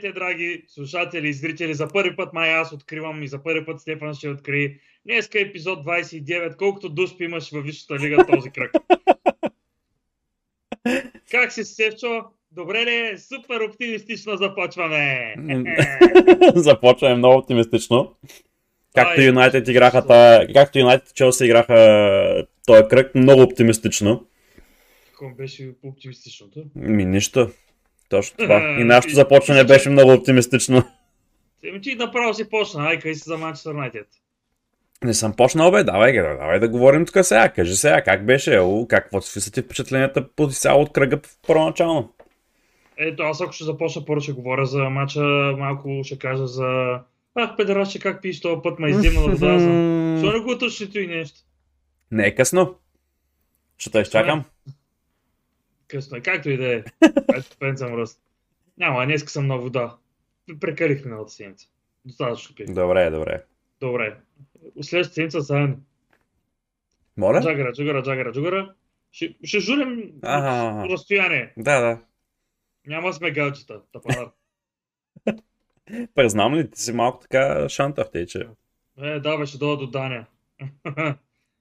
Здравейте, драги слушатели и зрители! За първи път май аз откривам и за първи път Стефан ще откри. Днеска е епизод 29, колкото дуспи имаш във Висшата лига този кръг. как си, Севчо? Добре ли? е? Супер оптимистично започваме! Започваме много оптимистично. Както Юнайтед играха, та, както Юнайтед Челси играха този кръг, много оптимистично. Какво беше оптимистичното? Ми нищо. Точно това. И нашето започване беше много оптимистично. Еми ти направо си почна, ай къй си за Манчестър Юнайтед. Не съм почнал, бе, давай, давай, давай да говорим тук сега. Кажи сега, как беше, о, какво са ти впечатленията по цяло от кръга първоначално? Ето, аз ако ще започна първо ще говоря за мача, малко ще кажа за... Ах, педераше, как пиш този път, ме издимна да вода. Защо не го тъщи и нещо? Не е късно. Ще те изчакам. Късно е, както и да е. Ето, пенцам ръст. Няма, днес съм на вода. Прекалих миналата седмица. Достатъчно пих. Добре, добре. Добре. Следващата седмица заедно. Моля? Джагара, джагара, джагара, джагара. Ще, ще жулим Ага. разстояние. Да, да. Няма сме галчета. Тапанар. Пък знам ли, ти си малко така шантав тъй, че... Е, да, бе, ще дойда до Дания.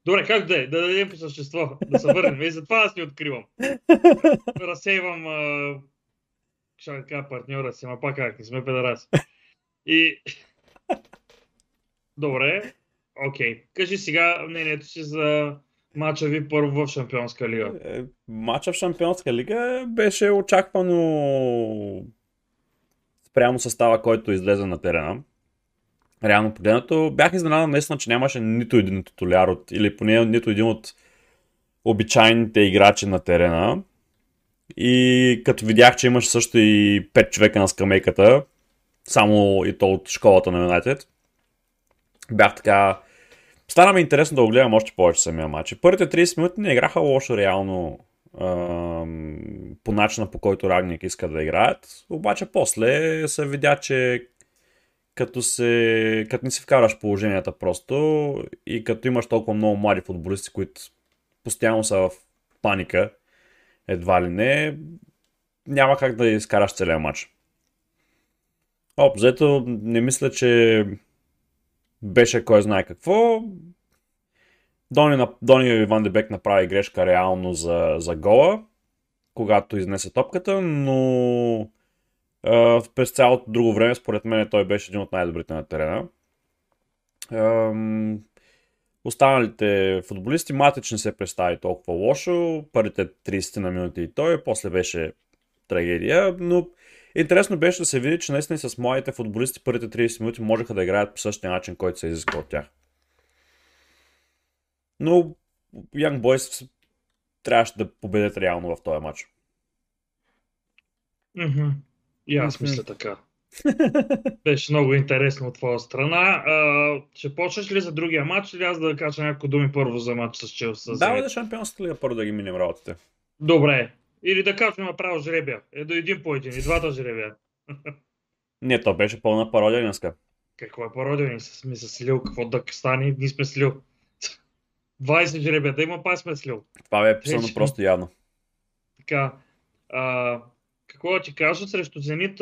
Добре, как да е? Да дадем по същество. Да се върнем. И затова аз ни откривам. Разсейвам а... ще партньора си, ама пак как, не сме педараси. И... Добре, окей. Кажи сега мнението си за мача ви първо в Шампионска лига. Е, Мача в Шампионска лига беше очаквано спрямо състава, който излезе на терена. Реално погледнато, бях изненадан наистина, че нямаше нито един титуляр от, или поне нито един от обичайните играчи на терена. И като видях, че имаше също и 5 човека на скамейката, само и то от школата на Юнайтед, бях така... Стана ми интересно да го гледам още повече самия матч. Първите 30 минути не играха лошо реално по начина по който Рагник иска да играят. Обаче после се видя, че като, се, като не си вкараш положенията просто и като имаш толкова много млади футболисти, които постоянно са в паника, едва ли не, няма как да изкараш целия матч. Обзето, не мисля, че беше кой знае какво. Дони, Дони Иван Дебек направи грешка реално за, за гола, когато изнесе топката, но през цялото друго време, според мен, той беше един от най-добрите на терена. Останалите футболисти, Матич не се представи толкова лошо, първите 30 на минути и той, после беше трагедия, но интересно беше да се види, че наистина с младите футболисти първите 30 минути можеха да играят по същия начин, който се изисква от тях. Но Young Boys трябваше да победят реално в този матч. Мгм. И аз мисля така. Беше много интересно от твоя страна. А, ще почнеш ли за другия матч или аз да кажа няколко думи първо за матч с Челси? Давай да шампионската лига първо да ги минем работите. Добре. Или да кажем направо жребия. Е до един по един. И двата жребия. Не, то беше пълна пародия днеска. Какво е пародия? Ние сме се слил. Какво да стане? Ние сме слил. 20 жребия. Да има пак сме слил. Това бе писано Вече. просто явно. Така. А, какво ти кажа? Срещу Зенит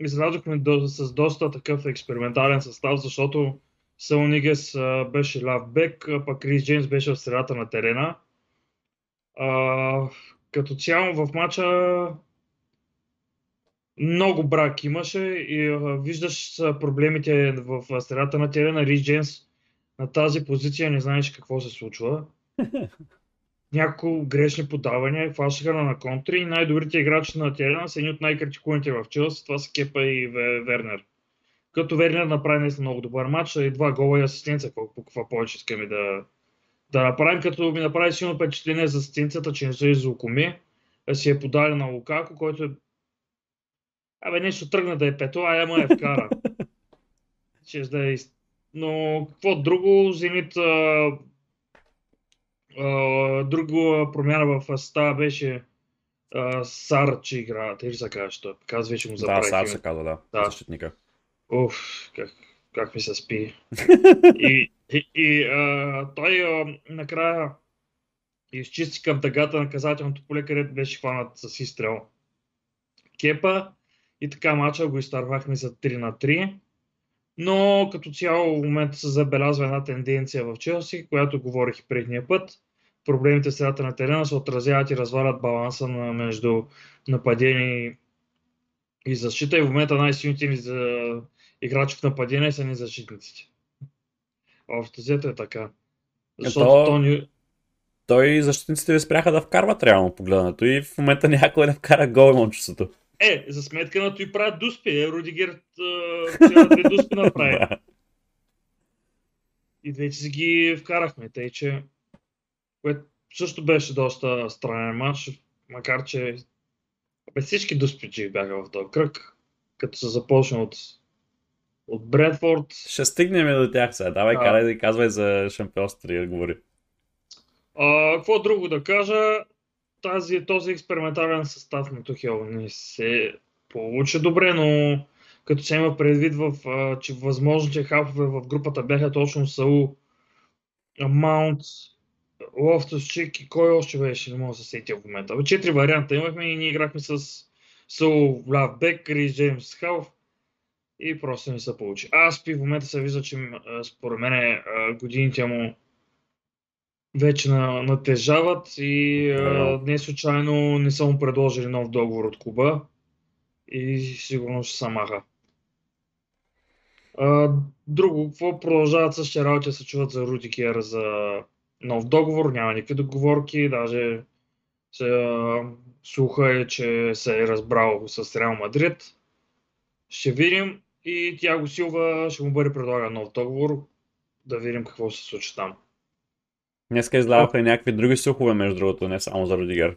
излязохме до, с доста такъв експериментален състав, защото Сел Нигес а, беше ляв бек, пък Крис Джеймс беше в средата на терена. А, като цяло в матча много брак имаше и а, виждаш проблемите в средата на терена. Рис Джеймс на тази позиция не знаеш какво се случва. Няколко грешни подавания, фалшиха на контри и най-добрите играчи на терена са едни от най-критикуваните в Челси. Това са Кепа и Ве- Вернер. Като Вернер направи наистина много добър матч и два гола и асистенция. Какво, какво повече искаме да, да направим, като ми направи силно впечатление за асистенцията, че не се излукоми. Да си е подали на Лукако, който е Абе, нещо тръгна да е пето, а ема е вкара. Ще да е... Но какво друго? Зенит... Друга промяна в състава беше а... Сар, че игра. Те ли се казва, що? Казва, вече му Да, забравих. сега името. се казва, да. Да. Защитника. Уф, как, как ми се спи. и и, и а, той а, накрая изчисти към дъгата на наказателното поле, където беше хванат с изстрел. Кепа И така мача го изтървахме за 3 на 3. Но като цяло в момента се забелязва една тенденция в Челси, която говорих и предния път. Проблемите в средата на терена се отразяват и развалят баланса на между нападение и защита. И в момента най-силните ни за играчи в нападение са ни защитниците. Общо взето е така. Защото То- то ни... Той и защитниците ви спряха да вкарват реално погледнато и в момента някой да вкара гол имам чувството. Е, за сметка на той правят дуспи. Е, Рудигер а, две дуспи направи. И двете си ги вкарахме, тъй че което също беше доста странен матч, макар че бе, всички дуспичи бяха в този кръг, като се започна от, от Бредфорд. Ще стигнем до тях сега. Давай, Да. карай да казвай за шампионството и да говори. А, какво друго да кажа? Тази, този експериментален състав на Тухел не се получи добре, но като се има предвид, в, а, че възможните хафове в групата бяха точно Саул, Маунт, Лофтус Чик и кой още беше, не мога да се сетя в момента. Абе, Четири варианта имахме и ние играхме с Саул, Ляв Бек, Крис Джеймс Халф и просто не се получи. Аспи в момента се вижда, че според мен годините му вече на, натежават и а, не случайно не са му предложили нов договор от клуба и сигурно ще се маха. А, друго, какво продължават същия работи се чуват за Рудикер за нов договор, няма никакви договорки, даже се, а, слуха е, че се е разбрал с Реал Мадрид. Ще видим и Тяго Силва ще му бъде предлаган нов договор, да видим какво се случи там. Днеска излязоха и някакви други слухове, между другото, не само за Рудигер.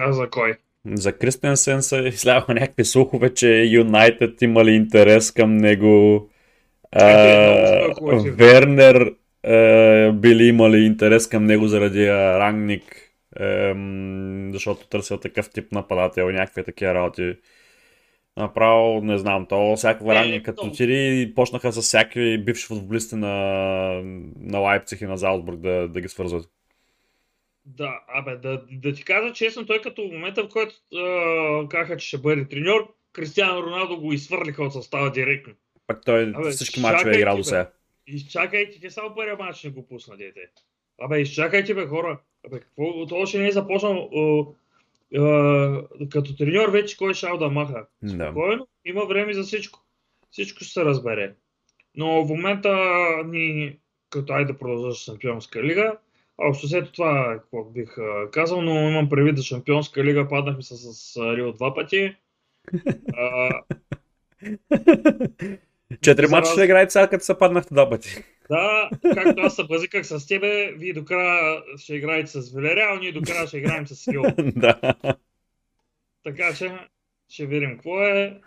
А за кой? За Кристенсен са излязоха някакви слухове, че Юнайтед имали интерес към него. А. Вернер е, били имали интерес към него заради а, Рангник, ем, защото търсил такъв тип нападател някакви такива работи. Направо, не знам, то всякаква Е, Рангник като и почнаха с всякакви бивши футболисти на, на Лайпциг и на Залцбург да, да ги свързват. Да, абе, да, да ти кажа честно, той като в момента, в който а, казаха, че ще бъде треньор, Кристиано Роналдо го изхвърлиха от състава директно. Пак той Абе, всички мачове е играл до сега. Изчакайте, те само първия матч не го пусна, дете. Абе, изчакайте, бе, хора. Абе, какво? То още не е започнал. а, като треньор вече кой ще да маха. Да. Спокойно, има време за всичко. Всичко ще се разбере. Но в момента ни, като айде да продължа с Шампионска лига, общо взето това е какво бих казал, но имам предвид за Шампионска лига, паднахме с, с Рио два пъти. А, Четири мача ще играете сега, като се паднахте два пъти. да, както аз се базиках с тебе, вие до края ще играете с Вилереал, ние до края ще играем с Рио. да. Така че ще видим какво е.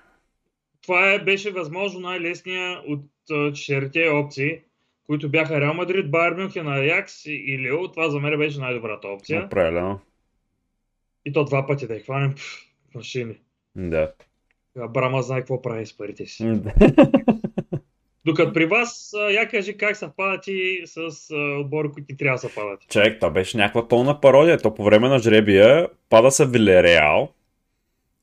Това е, беше възможно най-лесния от четирите опции, които бяха Реал Мадрид, Байер Мюнхен, Аякс и Лио. Това за мен беше най-добрата опция. Определено. И то два пъти да я хванем. Пф, машини. Да. А Брама знае какво прави с парите си. Докато при вас, я кажи как съвпадат и с отбори, които трябва да съвпадат. Човек, това беше някаква пълна пародия. То по време на жребия пада са Вилереал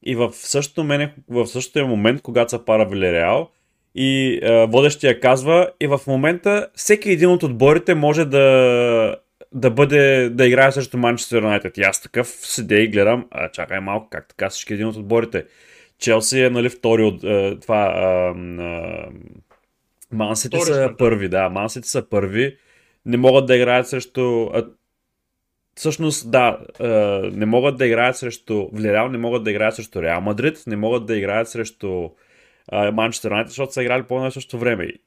и в същото, мене, в същия момент, когато се пара Вилереал и е, водещия казва и в момента всеки един от отборите може да, да бъде, да играе срещу Манчестър Юнайтед. И аз такъв седя и гледам, а чакай малко, как така всички един от отборите. Челси е, нали, втори от е, това. Е, Мансите Втори са първи, да. Мансите са първи. Не могат да играят срещу. А, всъщност, да, а, не могат да играят срещу. Вилереал не могат да играят срещу Реал Мадрид, не могат да играят срещу Манчестър Юнайтед, защото са играли по едно и също време. И,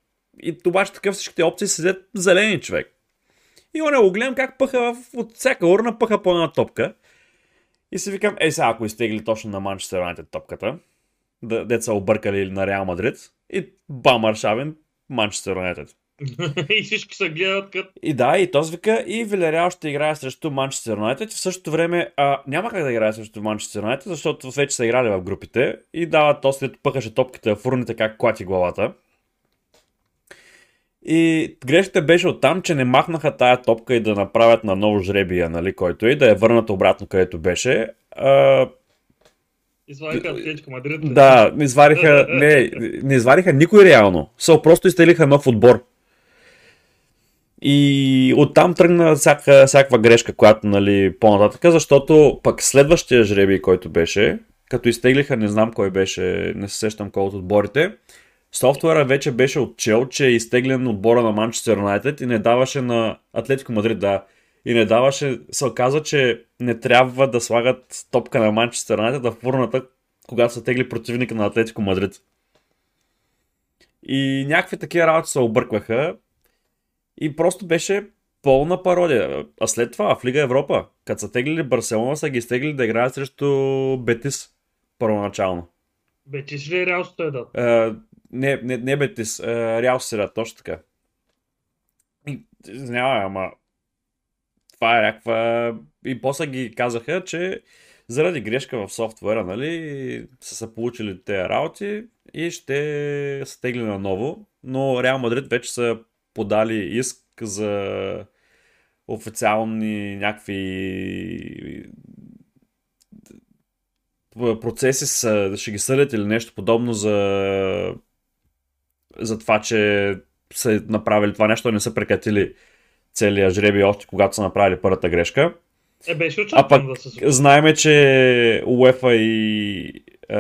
и обаче такъв всичките опции седят зелени човек. И он го гледам как пъха в, от всяка урна пъха по една топка. И си викам, ей сега, ако изтегли точно на Манчестър Юнайтед топката, да, деца объркали на Реал Мадрид, и бам, Аршавин, Манчестър Юнайтед. и всички се гледат като... И да, и този вика, и Вилереал ще играе срещу Манчестър Юнайтед. В същото време а, няма как да играе срещу Манчестър Юнайтед, защото вече са играли в групите. И дава то след пъхаше топката в урните как клати главата. И грешката беше оттам, че не махнаха тая топка и да направят на ново жребия, нали, който е, и да я върнат обратно където беше. А, Извадиха Атлетико Мадрид. Да, не извадиха, не, не извадиха никой реално. Са просто изтеглиха нов отбор. И оттам тръгна всяка, всякаква грешка, която нали, по-нататък, защото пък следващия жребий, който беше, като изтеглиха, не знам кой беше, не се сещам кой от отборите, софтуера вече беше отчел, че е изтеглен отбора на Манчестър Юнайтед и не даваше на Атлетико Мадрид, да, и не даваше, се оказа, че не трябва да слагат топка на Манчестър Юнайтед в фурната, когато са тегли противника на Атлетико Мадрид. И някакви такива работи се объркваха и просто беше пълна пародия. А след това в Лига Европа, като са теглили Барселона, са ги стегли да играят срещу Бетис първоначално. Бетис ли е Реал Соседат? Не, не, не Бетис, Реал Соседат, точно така. И, няма, ама това е някаква... И после ги казаха, че заради грешка в софтуера, нали, са се получили тези работи и ще се тегли наново, но Реал Мадрид вече са подали иск за официални някакви процеси са, ще ги съдят или нещо подобно за, за това, че са направили това нещо, не са прекратили целия жреби още когато са направили първата грешка. Е, беше а пък да се случи. знаеме, че УЕФА и е,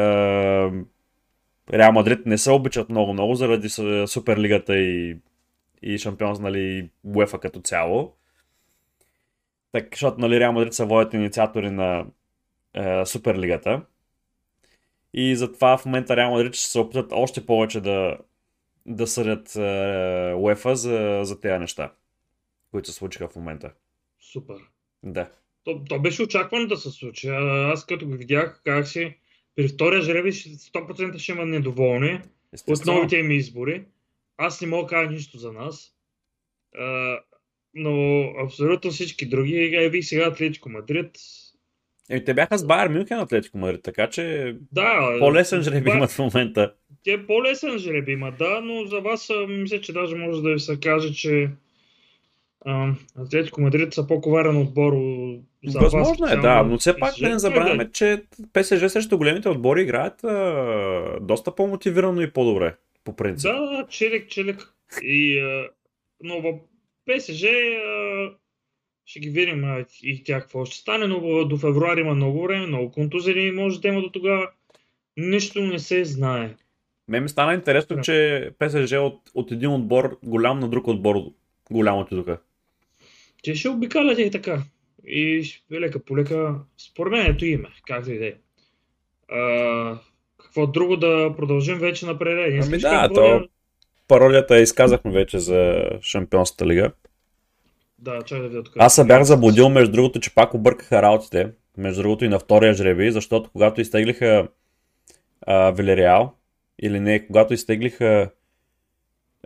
Реал Мадрид не се обичат много-много заради Суперлигата и, и шампионс, нали, УЕФА като цяло. Так, защото нали, Реал Мадрид са водят инициатори на е, Суперлигата. И затова в момента Реал Мадрид ще се опитат още повече да, да съдят е, УЕФА за, за тези неща които се случиха в момента. Супер. Да. То, то беше очаквано да се случи. Аз като го видях, как си, при втория жреби 100% ще има недоволни от новите им избори. Аз не мога да кажа нищо за нас. А, но абсолютно всички други, е, ви сега Атлетико Мадрид. Еми, те бяха с Байер Мюнхен Атлетико Мадрид, така че да, по-лесен жреби имат в момента. Те по-лесен жреби имат, да, но за вас мисля, че даже може да ви се каже, че Атлетико Мадрид са по-коварен отбор. За Възможно вас, е, да, но все пак да не забравяме, да. че ПСЖ срещу големите отбори играят а, доста по-мотивирано и по-добре, по принцип. Да, челик, челик. И, а, но в ПСЖ а, ще ги видим а, и тя какво ще стане, но до февруари има много време, много контузени, може да има до тогава. Нищо не се знае. Ме ми стана интересно, да. че ПСЖ от, от един отбор голям на друг отбор голям тук. Те ще обикалят и така. И лека по лека, според мен ето име, както и да е. Какво друго да продължим вече напред? Ами да, то паролията изказахме вече за Шампионската лига. Да, чай да видя тук. Аз се бях заблудил, между другото, че пак объркаха работите. Между другото и на втория жреби, защото когато изтеглиха Вилереал, или не, когато изтеглиха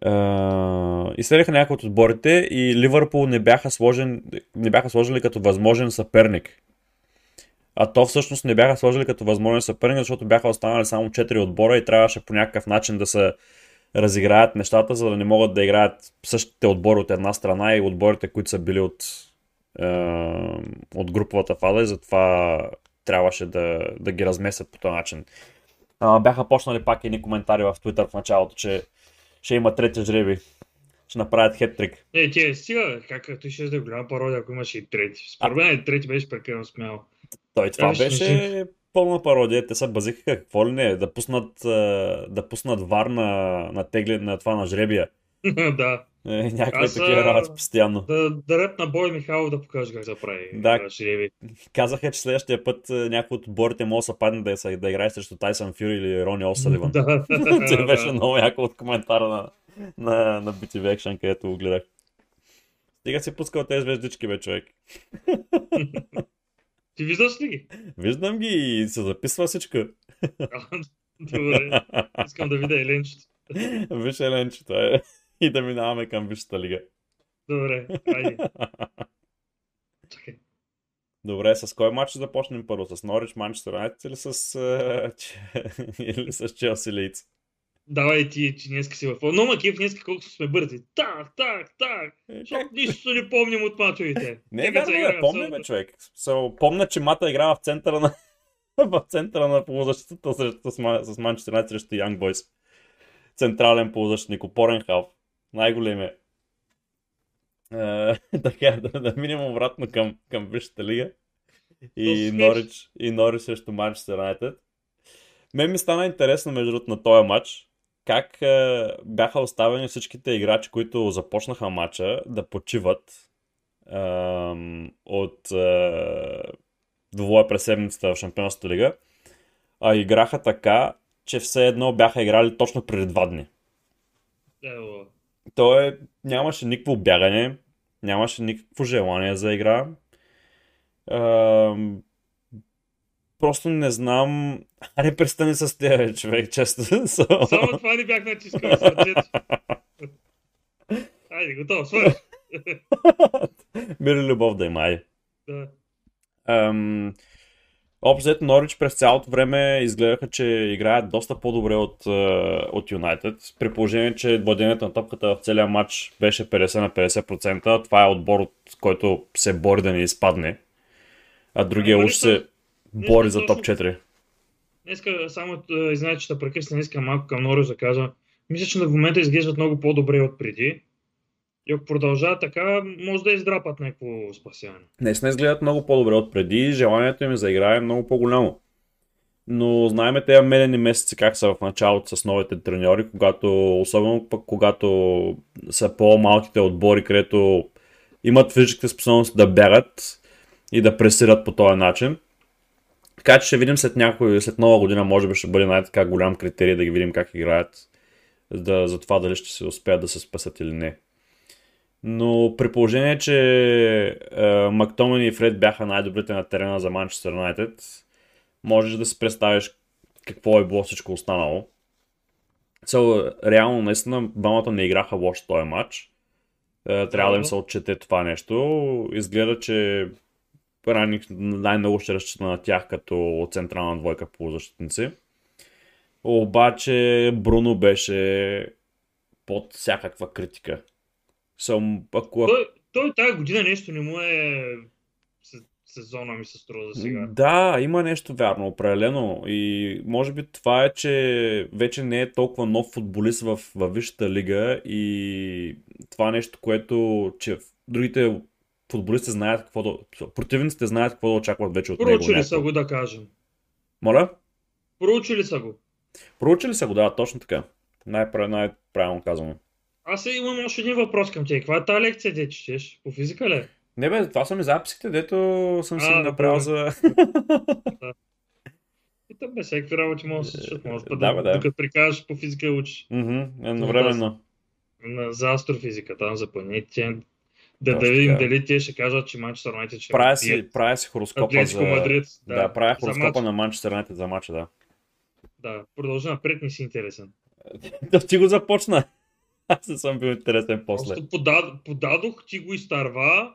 Uh, изстреляха някои от отборите и Ливърпул не бяха, сложен, не бяха сложили като възможен съперник. А то всъщност не бяха сложили като възможен съперник, защото бяха останали само 4 отбора и трябваше по някакъв начин да се разиграят нещата, за да не могат да играят същите отбори от една страна и отборите, които са били от, е, от груповата фаза и затова трябваше да, да ги разместят по този начин. А, бяха почнали пак едни коментари в Twitter в началото, че ще има трети жреби. Ще направят хеттрик. Не, ти е стига, как ти ще да е голяма пародия, ако имаш и трети. Според мен трети беше прекалено смело. Той това беше, беше пълна пародия. Те са базиха какво ли не, да пуснат, да пуснат вар на, на тегле на това на жребия. да. Е, някакви Аз, такива работи постоянно. Да, да реп на Бой Михайлов да покаже как да прави да, жреби. Казаха, че следващия път някой от отборите може да падне да, да играе срещу Тайсън Фюри или Рони Осаливан. да, Това беше много яко от коментара на, на, на BTV Action, където го гледах. Стига си пускал тези звездички, бе, човек. Ти виждаш ли ги? Виждам ги и се записва всичко. Добре, искам да видя Еленчето. Виж Еленчето, е. И да минаваме към Висшата лига. Добре, айде. Чакай. Добре, с кой матч започнем първо? С Норич, Манчестър Юнайтед или с, или с Челси Лейц? Давай ти, че днес си в... Но Макив, днес колко сме бързи. Так, так, так. Е, Защото нищо не помним от мачовете. Не е вярно, да помня, човек. So, помня, че Мата играва в центъра на, в центъра на полузащитата с, с Манчестър Юнайтед срещу Young Boys. Централен полузащитник, опорен халф. Най-големия. Е, така, да, да минем обратно към, към Висшата лига. И Норич, и Норич срещу Манчестър Юнайтед. Мен ми стана интересно между другото на този матч, как е, бяха оставени всичките играчи, които започнаха матча да почиват е, от е, двоя през седмицата в Шампионската лига, а играха така, че все едно бяха играли точно преди два дни. Ево. То е, нямаше никакво бягане, нямаше никакво желание за игра. Е, просто не знам. Аре, престани с тези, човек, често. Само това ни бях натискал. Айде, готово, свърш. Мир и любов да има, айде. Да. Ам... Обзет Норич през цялото време изгледаха, че играят доста по-добре от, от Юнайтед. При положение, че владението на топката в целия матч беше 50 на 50%. Това е отбор, от който се бори да не изпадне. А другия уж се бори за топ 4. Днеска само, знаете, че да прекъсна, искам малко към Норис да кажа. Мисля, че на момента изглеждат много по-добре от преди. И ако продължава така, може да издрапат някакво спасяване. Не, изглеждат много по-добре от преди. Желанието им за игра е много по-голямо. Но знаем тези медени месеци как са в началото с новите треньори, когато, особено пък когато са по-малките отбори, където имат физическите способности да бягат и да пресират по този начин. Така че ще видим след някой, след нова година, може би ще бъде най-така голям критерий да ги видим как играят, да, за това дали ще се успеят да се спасат или не. Но при положение, че е, Мактомани и Фред бяха най-добрите на терена за Манчестър Юнайтед, можеш да си представиш какво е било всичко останало. So, реално, наистина, двамата не играха лошо този матч. Е, трябва да им се отчете това нещо. Изгледа, че Раник най-много ще разчита на тях като централна двойка по защитници. Обаче Бруно беше под всякаква критика. Съм, ако... Той, той тази година нещо не му е сезона ми се струва за сега. Да, има нещо вярно, определено. И може би това е, че вече не е толкова нов футболист в, в Висшата лига и това нещо, което че другите футболисти знаят какво да... Противниците знаят какво да очакват вече от него. Проучили са го, да кажем. Моля? Проучили са го. Проучили са го, да, точно така. Най-правилно, казано. Аз имам още един въпрос към тебе. Каква е тази лекция, де четеш? По физика ли? Не бе, това са ми записите, дето съм си А, направил за... И там бе, всеки работи може да се случат. Може Да, да, да, докато прикажеш по физика учиш. Едновременно. На, за астрофизика, там за планетите. Да, да видим дали те ще кажат, че Манчестър Юнайтед ще Правя си, правя си хороскопа Атлетико за... Мадрид. Да, правя за хороскопа на Манчестър Юнайтед за матча, да. Да, продължи напред, не си интересен. Да ти го започна. Аз не съм бил интересен после. Просто подад, подадох, ти го изтърва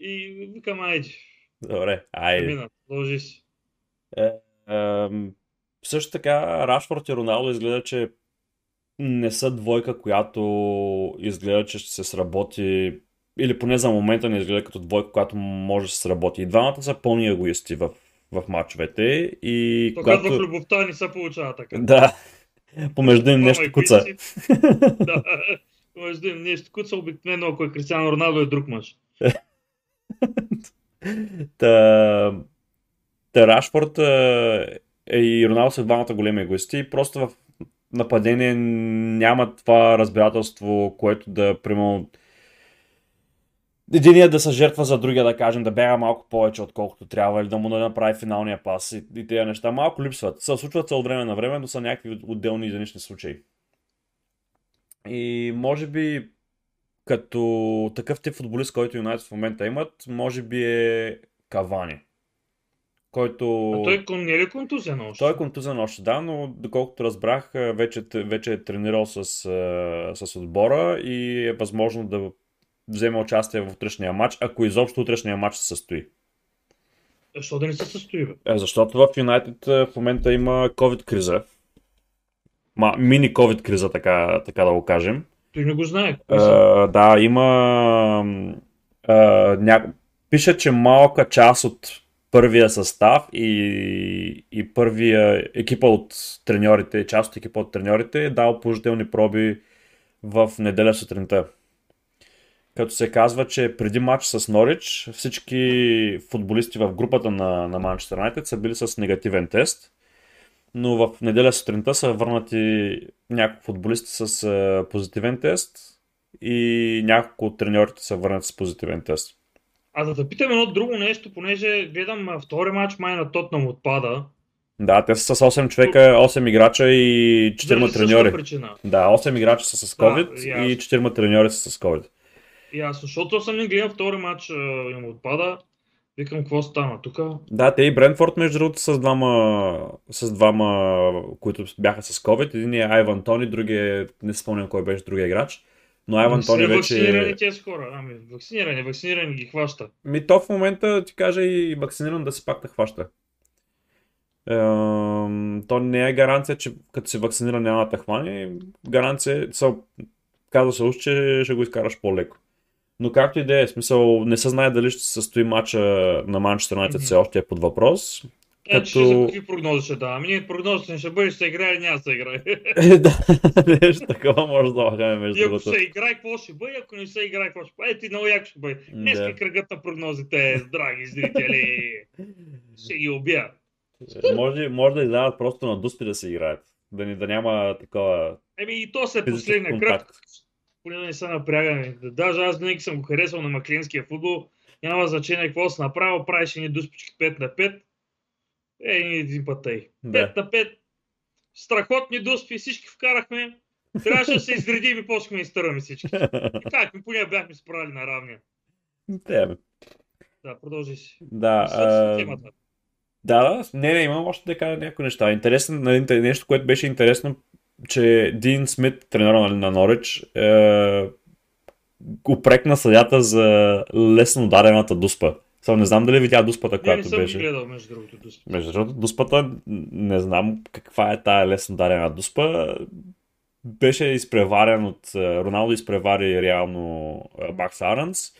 и викам, айде, Добре, айде. мина, ложи си. Е, ем, също така, Рашфорд и Роналдо изгледа, че не са двойка, която изгледа, че ще се сработи, или поне за момента не изгледа като двойка, която може да се сработи. И двамата са пълни егоисти в, в матчовете. И То когато в любовта не се получава така. Да, помежду им нещо куца. да, между им нещо куца, обикновено ако е Кристиано Роналдо е друг мъж. Та, та Рашфорд е и Роналдо са двамата големи егоисти. Просто в нападение няма това разбирателство, което да, примерно, единият да се жертва за другия, да кажем, да бяга малко повече, отколкото трябва, или да му направи финалния пас и, и тези неща. Малко липсват. Се случват се от време на време, но са някакви отделни единични случаи. И може би като такъв тип футболист, който Юнайтед в момента имат, може би е Кавани. Който... А той кон- не е ли контузия на още? Той е контузен още, да, но доколкото разбрах, е, вече, вече е тренирал с, е, с отбора и е възможно да вземе участие в утрешния матч, ако изобщо утрешния матч се състои. Защо да не се състои, бе? Е, защото в Юнайтед е, в момента има COVID криза. Ма, мини COVID криза, така, така да го кажем. Той не го знае. Е, да, има. Е, ня... Пише, че малка част от първия състав и, и първия екипа от треньорите, част от екипа от треньорите е дал положителни проби в неделя сутринта. Като се казва, че преди матч с Норич всички футболисти в групата на, на Manchester United са били с негативен тест. Но в неделя сутринта са върнати няколко футболисти с а, позитивен тест и няколко от треньорите са върнати с позитивен тест. А да те питам едно друго нещо, понеже гледам втори матч май на Тотнам отпада. Да, те са с 8 човека, 8 играча и 4 Заради същата треньори. Да, 8 играча са с COVID Да, и ясно. 4 треньори са с COVID. Ясно, защото съм не гледам втори матч им отпада. Викам, какво стана тук? Да, те и Брентфорд, между другото, с двама, с двама, които бяха с COVID. Един е Айван Тони, другия, не се спомням кой беше другия играч. Но Айван Не Тони вече... вакцинирани тези хора. Ами, вакцинирани, вакцинирани ги хваща. Ми то в момента ти кажа и вакциниран да си пак те хваща. Ем, то не е гаранция, че като си вакциниран няма да хване. Гаранция, казва се уж, че ще го изкараш по-леко. Но както и да е, смисъл, не се знае дали ще се състои матча на Манчестър Юнайтед все още е под въпрос. Значи, Като- за какви прогнози ще давам? Ние прогнозите не ще бъде, ще се играе или няма да се играе. Е, да, нещо такова може да лагаме между И ако другото. се играе, какво ще бъде? Ако не се играе, какво ще бъде? Е, ти много яко ще бъде. Днес Да. е кръгът на прогнозите, драги зрители. Ще ги убия. Може, може да излязат просто на дуспи да се играят. Да, ни, да няма такова Еми и то се е последния кръг. Поне да не са напрягани. Даже аз винаги съм го харесал на маклинския футбол. Няма значение какво си направил, правиш ни дуспички 5 на 5. Е, един път тъй. Да. 5 на 5. Страхотни дуспи, всички вкарахме. Трябваше да се изградим и почнахме да изтърваме всички. И как ми поне бяхме справили на равния. Бе. Да, продължи си. Да, а, темата. да, да, не, не, имам още да кажа някои неща. Интересно, нали, нещо, което беше интересно, че Дин Смит, тренера на, Норич, е, упрекна съдята за лесно дадената дуспа. Само не знам дали видя дуспата, Не, не която съм беше. ги гледал, между другото, дуспи. Между другото, дуспата, не знам каква е тая лесно дадена дуспа. Беше изпреварен от... е, Роналдо изпревари реално е, Макс Аранс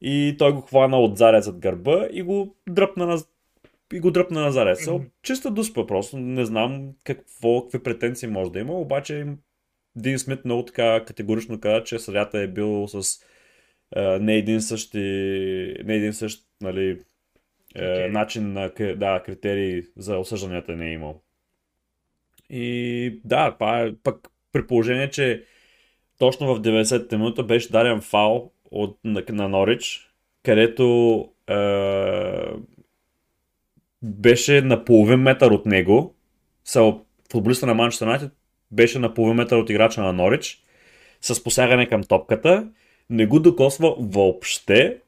и той го хвана от зарез зад гърба и го дръпна на и го дръпна на зарез. Мгм. Чиста дуспа просто. Не знам какво, какви претенции може да има, обаче Дин Смит много така категорично каза, че съдята е бил с е, не един същи, не един същ, нали, е, Критерии. начин на да, критерии за осъжданията не е имал. И да, това е пък при положение, че точно в 90-та минута беше даден фал от, на, на Норич, където е, беше на половин метър от него. Са, футболиста на Манчестър Юнайтед беше на половин метър от играча на Норич с посягане към топката. Не го докосва въобще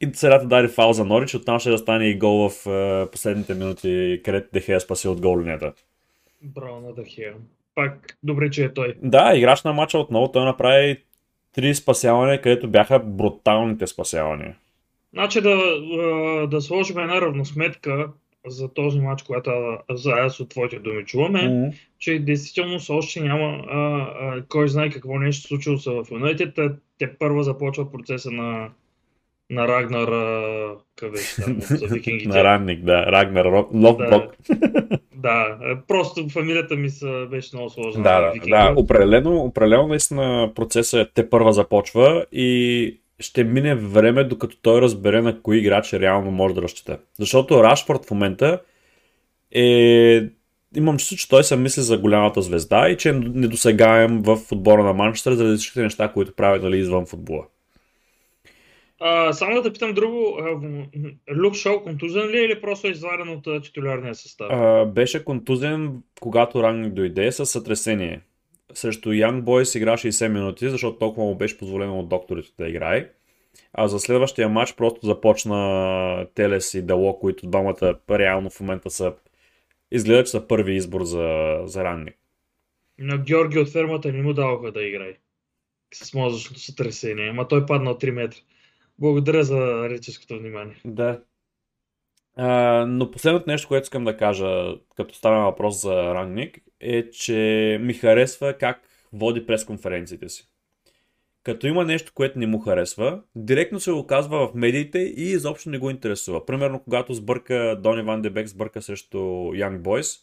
и средата даде фал за Норич, оттам ще да стане и гол в е, последните минути, където Дехея спаси от гол линията. Браво на Дахия. Пак добре, че е той. Да, играч на матча отново той направи три спасявания, където бяха бруталните спасявания. Значи да, а, да сложим една равносметка за този матч, когато заедно от твоите думи чуваме, че действително още няма а, а, кой знае какво нещо случило се в Юнайтед. Те, те първа започва процеса на, на Рагнар, за викингите. На ранник, да. Рагнар Ловброк. Да, а, просто фамилията ми са, беше много сложна. Да, да, да. Определено, определено наистина процесът те първа започва и ще мине време, докато той разбере на кои играчи реално може да разчита. Защото Рашфорд в момента е... Имам чувство, че той се мисли за голямата звезда и че е недосегаем в отбора на Манчестър заради всичките неща, които прави нали, извън футбола. А, само да те питам друго. Люк Шоу контузен ли е или просто е изваден от титулярния състав? А, беше контузен, когато Рангник дойде с сътресение. Срещу Young Boys игра 60 минути, защото толкова му беше позволено от докторите да играе. А за следващия матч просто започна Телес и Дало, които двамата реално в момента са изглежда, че са първи избор за, за ранник. На Георги от фермата не му даваха да играе. С мозъчното сътресение. Ама той падна от 3 метра. Благодаря за реческото внимание. Да. А, но последното нещо, което искам да кажа, като става въпрос за Рангник, е, че ми харесва как води пресконференциите си. като има нещо, което не му харесва, директно се го казва в медиите и изобщо не го интересува. Примерно, когато сбърка Дони Ван Дебек сбърка срещу Young Boys,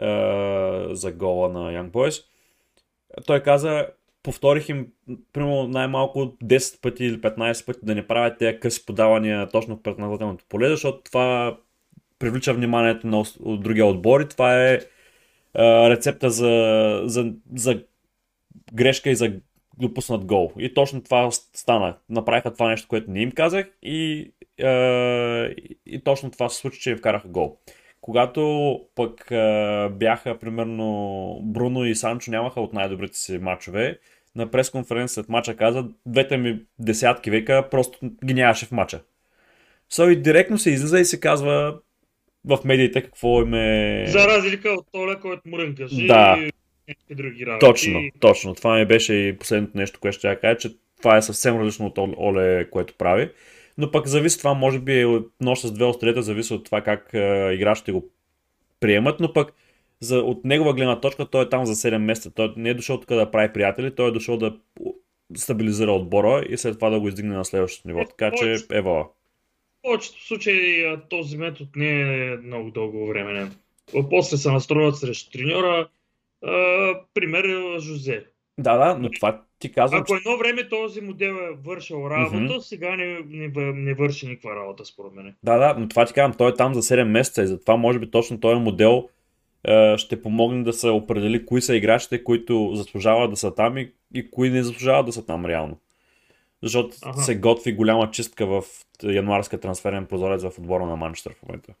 е, за гола на Young Boys, той каза, повторих им примерно най-малко 10 пъти или 15 пъти да не правят тези къси подавания точно в предназначеното поле, защото това привлича вниманието на другия отбор и това е рецепта за, за, за грешка и за допуснат гол. И точно това стана. Направиха това нещо, което не им казах и, и точно това се случи, че им вкараха гол. Когато пък бяха, примерно, Бруно и Санчо нямаха от най-добрите си матчове, на пресконференция след мача каза, двете ми десятки века просто ги нямаше в мача. So, и директно се излиза и се казва в медиите какво им е... За разлика от Толя, който му рънкаше Да. и други работи. Точно, точно. Това ми беше и последното нещо, което ще я кажа, че това е съвсем различно от Ол- Оле, което прави. Но пък зависи това, може би е от нощ с две острията, зависи от това как е, играчите го приемат, но пък за, от негова гледна точка той е там за 7 месеца. Той не е дошъл тук да прави приятели, той е дошъл да стабилизира отбора и след това да го издигне на следващото ниво. Е, Така че ева. Повечето случаи този метод не е много дълго време. После се настроят срещу треньора. Пример е Жозе. Да, да, но това ти казвам, Ако едно време този модел е вършил работа, Мгм. сега не, не, не върши никаква работа, според мен. Да, да, но това ти казвам, той е там за 7 месеца и затова може би точно този модел е, ще помогне да се определи кои са играчите, които заслужават да са там и, и кои не заслужават да са там реално. Защото Аха. се готви голяма чистка в януарския трансферен прозорец в отбора на Манчестър в момента.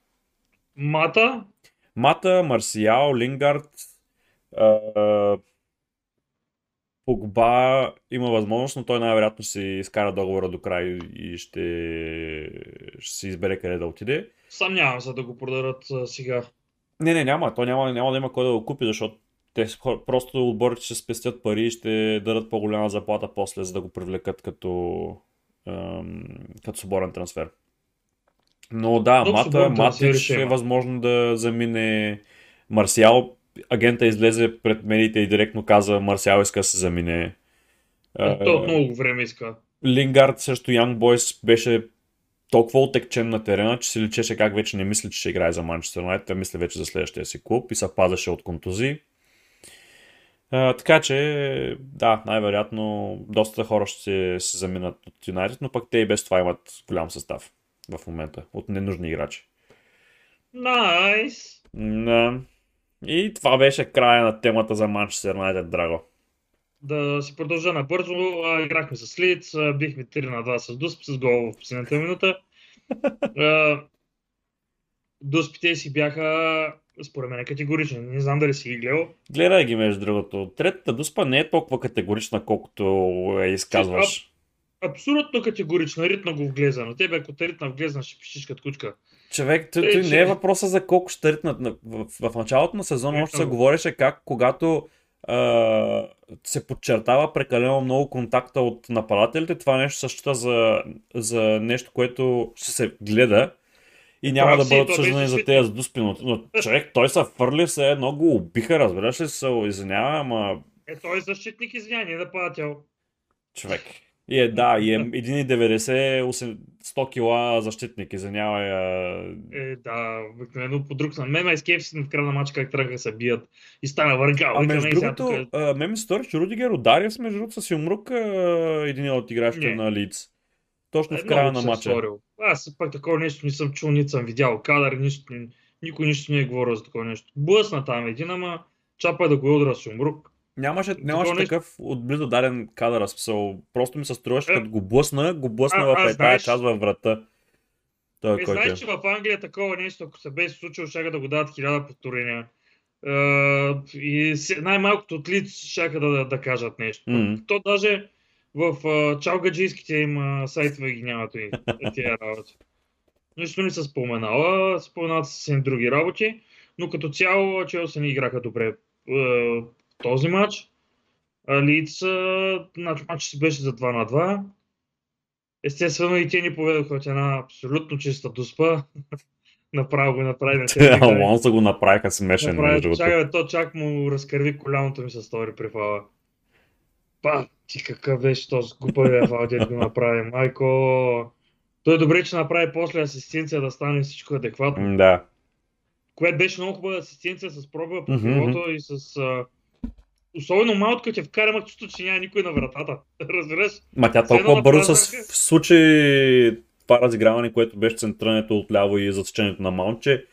Мата, Мата, Марсиал, Лингард, Погба има възможност, но той най-вероятно си изкара договора до край и ще, ще си избере къде да отиде. съмнявам се да го продадат сега. Не, не, няма. То няма, няма да има кой да го купи, защото те просто отборите ще спестят пари и ще дадат по-голяма заплата после, за да го привлекат като, ам, като свободен трансфер. Но да, Много Мата, Матич е възможно да замине Марсиал. Агента излезе пред медиите и директно каза Марсиал иска да се замине. Е, той от много време иска. Лингард срещу Young Boys беше толкова отекчен на терена, че се личеше как вече не мисли, че ще играе за Манчестър Юнайтед, а мисли вече за следващия си клуб и се пазеше от контузии. А, така че, да, най-вероятно доста хора ще се заминат от Юнайтед, но пък те и без това имат голям състав в момента от ненужни играчи. Найс! Да. И това беше края на темата за Манчестър Юнайтед, драго. Да си продължа набързо. Играхме с Лиц, бихме 3 на 2 с Дусп, с гол в последната минута. Дуспите си бяха, според мен, категорични. Не знам дали си ги гледал. Гледай ги между другото. Третата дуспа не е толкова категорична, колкото я изказваш. Абсолютно категорично, ритна го вглеза. На тебе, ако те ритна вглезна, ще пишиш като кучка. Човек, той, Е, той не е въпроса за колко ще ритнат. На- В, в началото на сезона още се говореше как когато а, се подчертава прекалено много контакта от нападателите, това нещо счита за, за нещо, което ще се гледа и няма Прав да си, бъдат то съждани беше за тези дуспи. Но, но човек, той се фърли все едно го убиха, разбираш ли се, извинява, ама Е, той е защитник, извиня, не е нападател. човек. И е, да, и е 1,90, 8 100 кила защитник, извинявай. Е, да, обикновено по друг на мен ме скепси в края на матча как тръгнаха да се бият и стана въргал. А Вика, между другото, тук а, мен ми се стори, че Рудигер Удариев между другото с Юмрук един от играчите на Лиц. Точно е, в края много на матча. сторил. Аз пак такова нещо не съм чул, нито съм видял. Кадър, нищо, ни- никой нищо не е говорил за такова нещо. Блъсна там един, ама чапа е да го удра с умрук. Нямаше, нямаше такъв отблизо даден кадър, аз смисъл. Просто ми се струваше, Е. като го блъсна, го блъсна А- в една част във врата. Той, Е, е. знаеш, че в Англия такова нещо, ако се беше случило, ще да го дадат хиляда повторения. Е, и най-малкото от лиц ще да, да, да кажат нещо. М. То даже в а, чалгаджийските им а, сайтове ги нямат и тези работи. Нищо не се споменава, споменават се други работи, но като цяло Челси не играха добре е, този матч. Лиц, значи матч си беше за 2 на 2. Естествено и те ни поведоха от една абсолютно чиста дуспа. Направо го направи. Алонсо го направиха смешен, Направи, бе, то чак му разкърви коляното ми се стори при фала. Па, Ти какъв беше този глупавия Валдия го направи, майко. Той е добре, че направи после асистенция да стане всичко адекватно. Да. Което беше много хубава асистенция с проба по Мгм, крилото и с... А... Особено малко като те вкара, имах чувство, че няма никой на вратата. Разбираш? Ма тя толкова бързо се случи това разиграване, което беше центрането отляво и засечението на Маунт, че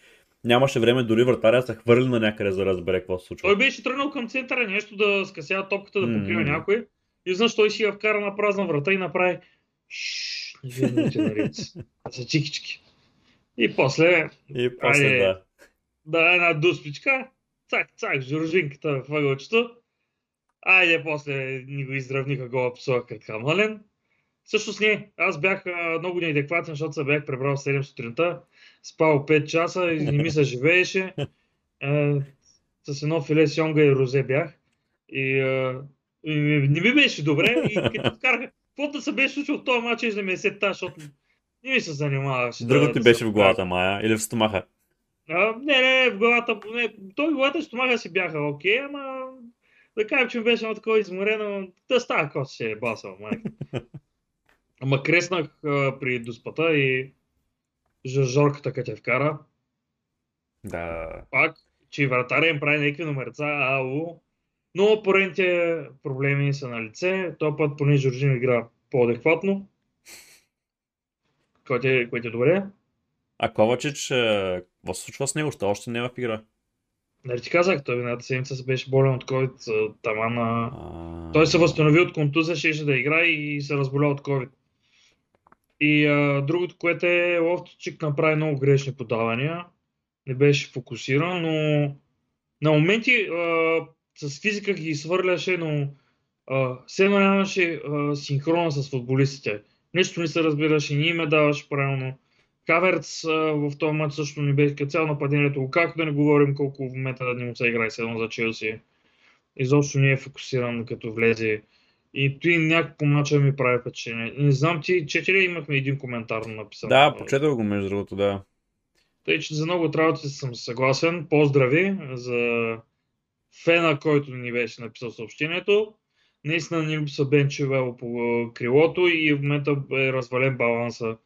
нямаше време дори вратаря да се хвърли на някъде за да разбере какво се случва. Той беше тръгнал към центъра нещо да скъсява топката, да покрива М. някой. И знаеш, той си я вкара на празна врата и направи Шшш, не наред. За чикички. И после, И после Айде. да. да, една дуспичка, цак, цак, журжинката в ъгълчето. Айде, после ни го изравниха гола псова като Хамален. Всъщност не, аз бях а, много неадекватен, защото се бях пребрал в 7 сутринта, спал 5 часа и не ми се живееше. Е, с едно филе сьонга и розе бях. И, а, не ми беше добре. И като вкараха, каквото да се беше случило този матч, да ми е сета, защото не ми се занимаваше. Другото да, ти да беше се в главата, Мая, или в стомаха. а, не, не, в главата, не, той в главата и стомаха си бяха окей, ама да кажем, че ми беше едно такова изморено, да става какво ще е басал, майка. Ама креснах а, при доспата и жорката като я вкара. Да. Пак, че вратаря им прави някакви номерца, ау. Но поредните проблеми са на лице. Този път поне Жоржин игра по-адекватно. Което е, което е добре. А Ковачич, е, какво се случва с него? Що още не е в игра? Нали ти казах, той едната седмица се беше болен от COVID, а, тама на... А, Той се възстанови от контузия, щеше да играе и се разболя от COVID. И а, другото, което е, Лофтчик направи много грешни подавания. Не беше фокусиран, но на моменти а, с физика ги свърляше, но все нямаше синхрона с футболистите. Нещо не се разбираше, не им е даваше правилно. Хаверц а, в този матч също не беше цяло нападението. Как да не говорим колко в момента да не му се играе седно за Челси. Изобщо не е фокусиран като влезе. И той някакво мача ми прави впечатление. Не знам ти, четири имахме един коментар написан. Да, почетох го между другото, да. Тъй, че за много от работите съм съгласен. Поздрави за фена, който ни беше написал съобщението. Наистина ни липсва Бен Чивел по а, крилото и в момента е развален баланса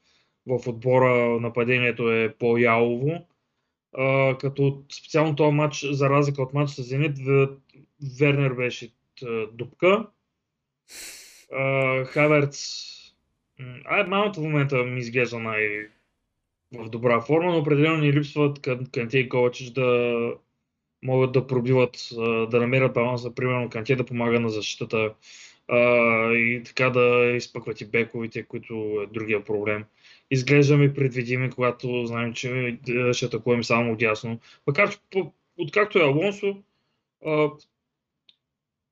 в отбора. Нападението е по-ялово. А, като специално този матч, за разлика от матч с Зенит, Вернер беше т- дупка. Хаверц м, а, Маунт в момента ми изглежда най- в добра форма, но определено ни липсват Кан- Канте и Ковачич да могат да пробиват, да намерят баланса, примерно Канте да помага на защитата и така да изпъкват и бековите, които е другия проблем. Изглеждаме предвидими, когато знаем, че ще атакуваме само дясно. Макар че откакто е Алонсо,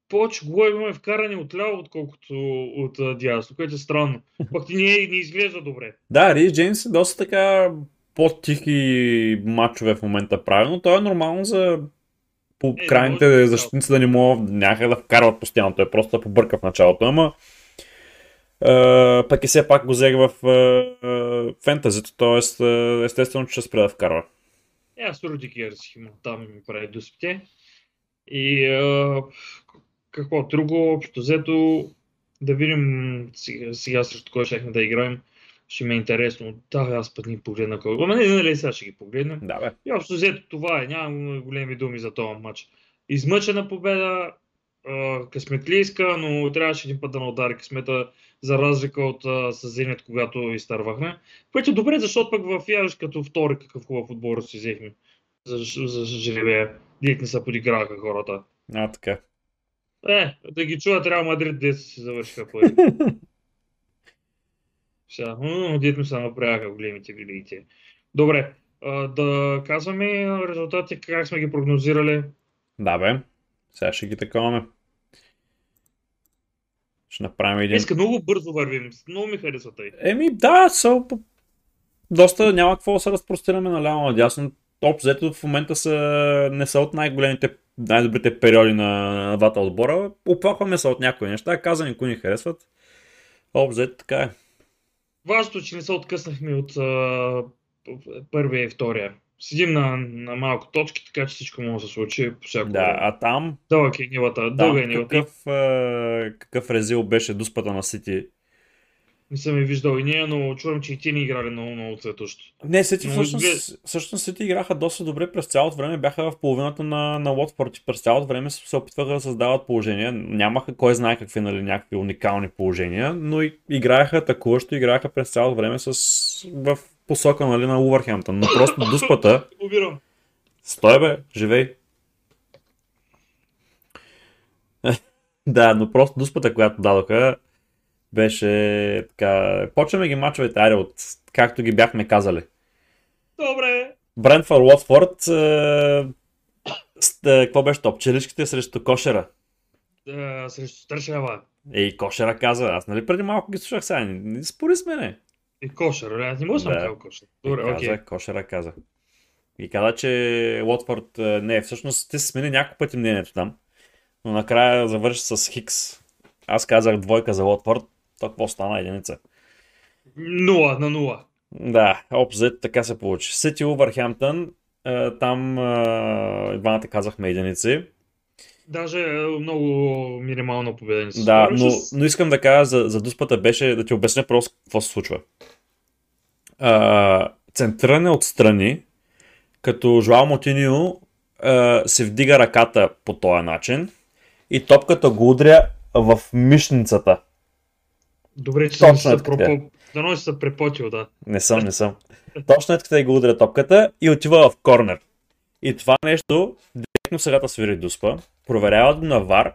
повече голове имаме вкарани от ляво, отколкото от дясно, което е странно. Пък не, не изглежда добре. Да, Рис Джеймс е доста така по-тихи матчове в момента правилно. То е нормално за по Е, крайните да защитници да не могат някъде да вкарват постоянно. Той е просто да побърка в началото. Ама е, пък и все пак го взех в е, е, фентазито, т.е. естествено, че ще спре да вкарва. Е, аз Рудикер си има там ми прави дуспите. И какво друго, общо взето, да видим сега, сега срещу кой ще да играем. Ще ми е интересно. Да, аз път ни погледна кой. Ама не, нали сега ще ги погледнем. Да, бе. И общо взето това е. Нямам големи думи за този матч. Измъчена победа, късметлийска, но трябваше един път да удари късмета, за разлика от а, с Зенит, когато изтървахме. Което е добре, защото пък в Яж като втори какъв хубав отбор си взехме. За, за жребия. Дит не се подиграха хората. А, така. Е, да ги чуят Реал Мадрид, де си завършиха пари. Сега, дет ми се направяха големите великите. Добре, а, да казваме резултати, как сме ги прогнозирали. Да, бе. Сега ще ги таковаме. Ще направим един... Днеска много бързо вървим. Много ми харесва тъй. Еми, да, са доста няма какво да се разпростираме наляво надясно. Топ взето в момента са, не са от най-големите, най-добрите периоди на, двата отбора. Оплакваме се от някои неща, казани, кои ни харесват. Топ взето така е. Важното, че не се откъснахме от а, първия и втория. седим на, на малко точки, така че всичко може да се случи по всяко Да, а там, Дълъг е нивата, дълга е нивата. какъв, е, какъв резил беше дуспата на Сити. Не съм я виждал и ние, но чувам, че и ти ни играли много, много цветощо. Не, Сити Но всъщност, изглед- всъщност Сити играха доста добре през цялото време, бяха в половината на, на Уотфорд и през цялото време се опитваха да създават положения. Нямаха кой знае какви нали, някакви уникални положения, но и играеха атакуващо, играеха през цялото време с, в посока нали, на Увърхемптън. Но просто дуспата, Убирам. стой бе, живей. да, но просто дуспата, която дадоха, беше така... Почваме ги мачовете, аре, от както ги бяхме казали. Добре. Брентфорд Уотфорд, е, е, какво беше топ? Челичките срещу Кошера. Да, срещу Стършева. Ей, Кошера каза, аз нали преди малко ги слушах сега, не, не спори с мене. И кошер, аз не мога да съм казал кошер. Добре, каза, окей. Кошера каза. И каза, че Уотфорд, е, не, всъщност ти смени няколко пъти мнението там, но накрая завърши с Хикс. Аз казах двойка за Уотфорд, то какво стана единица. Нула на нула. Да, обзет така се получи. Сити Увърхемптън, е, там е, двамата казахме единици. Даже е, много минимално победа ни се Да, но, но искам да кажа за, за дуспата беше да ти обясня просто какво се случва. А, центриране отстрани, като Жуал Мотинио а, се вдига ръката по този начин и топката го удря в мишницата. Добре, че Точно е така. пропо... Дано си се препотил, да. Не съм, не съм. Точно е така и го удря топката и отива в корнер. И това нещо директно сега свири дуспа, проверяват го на вар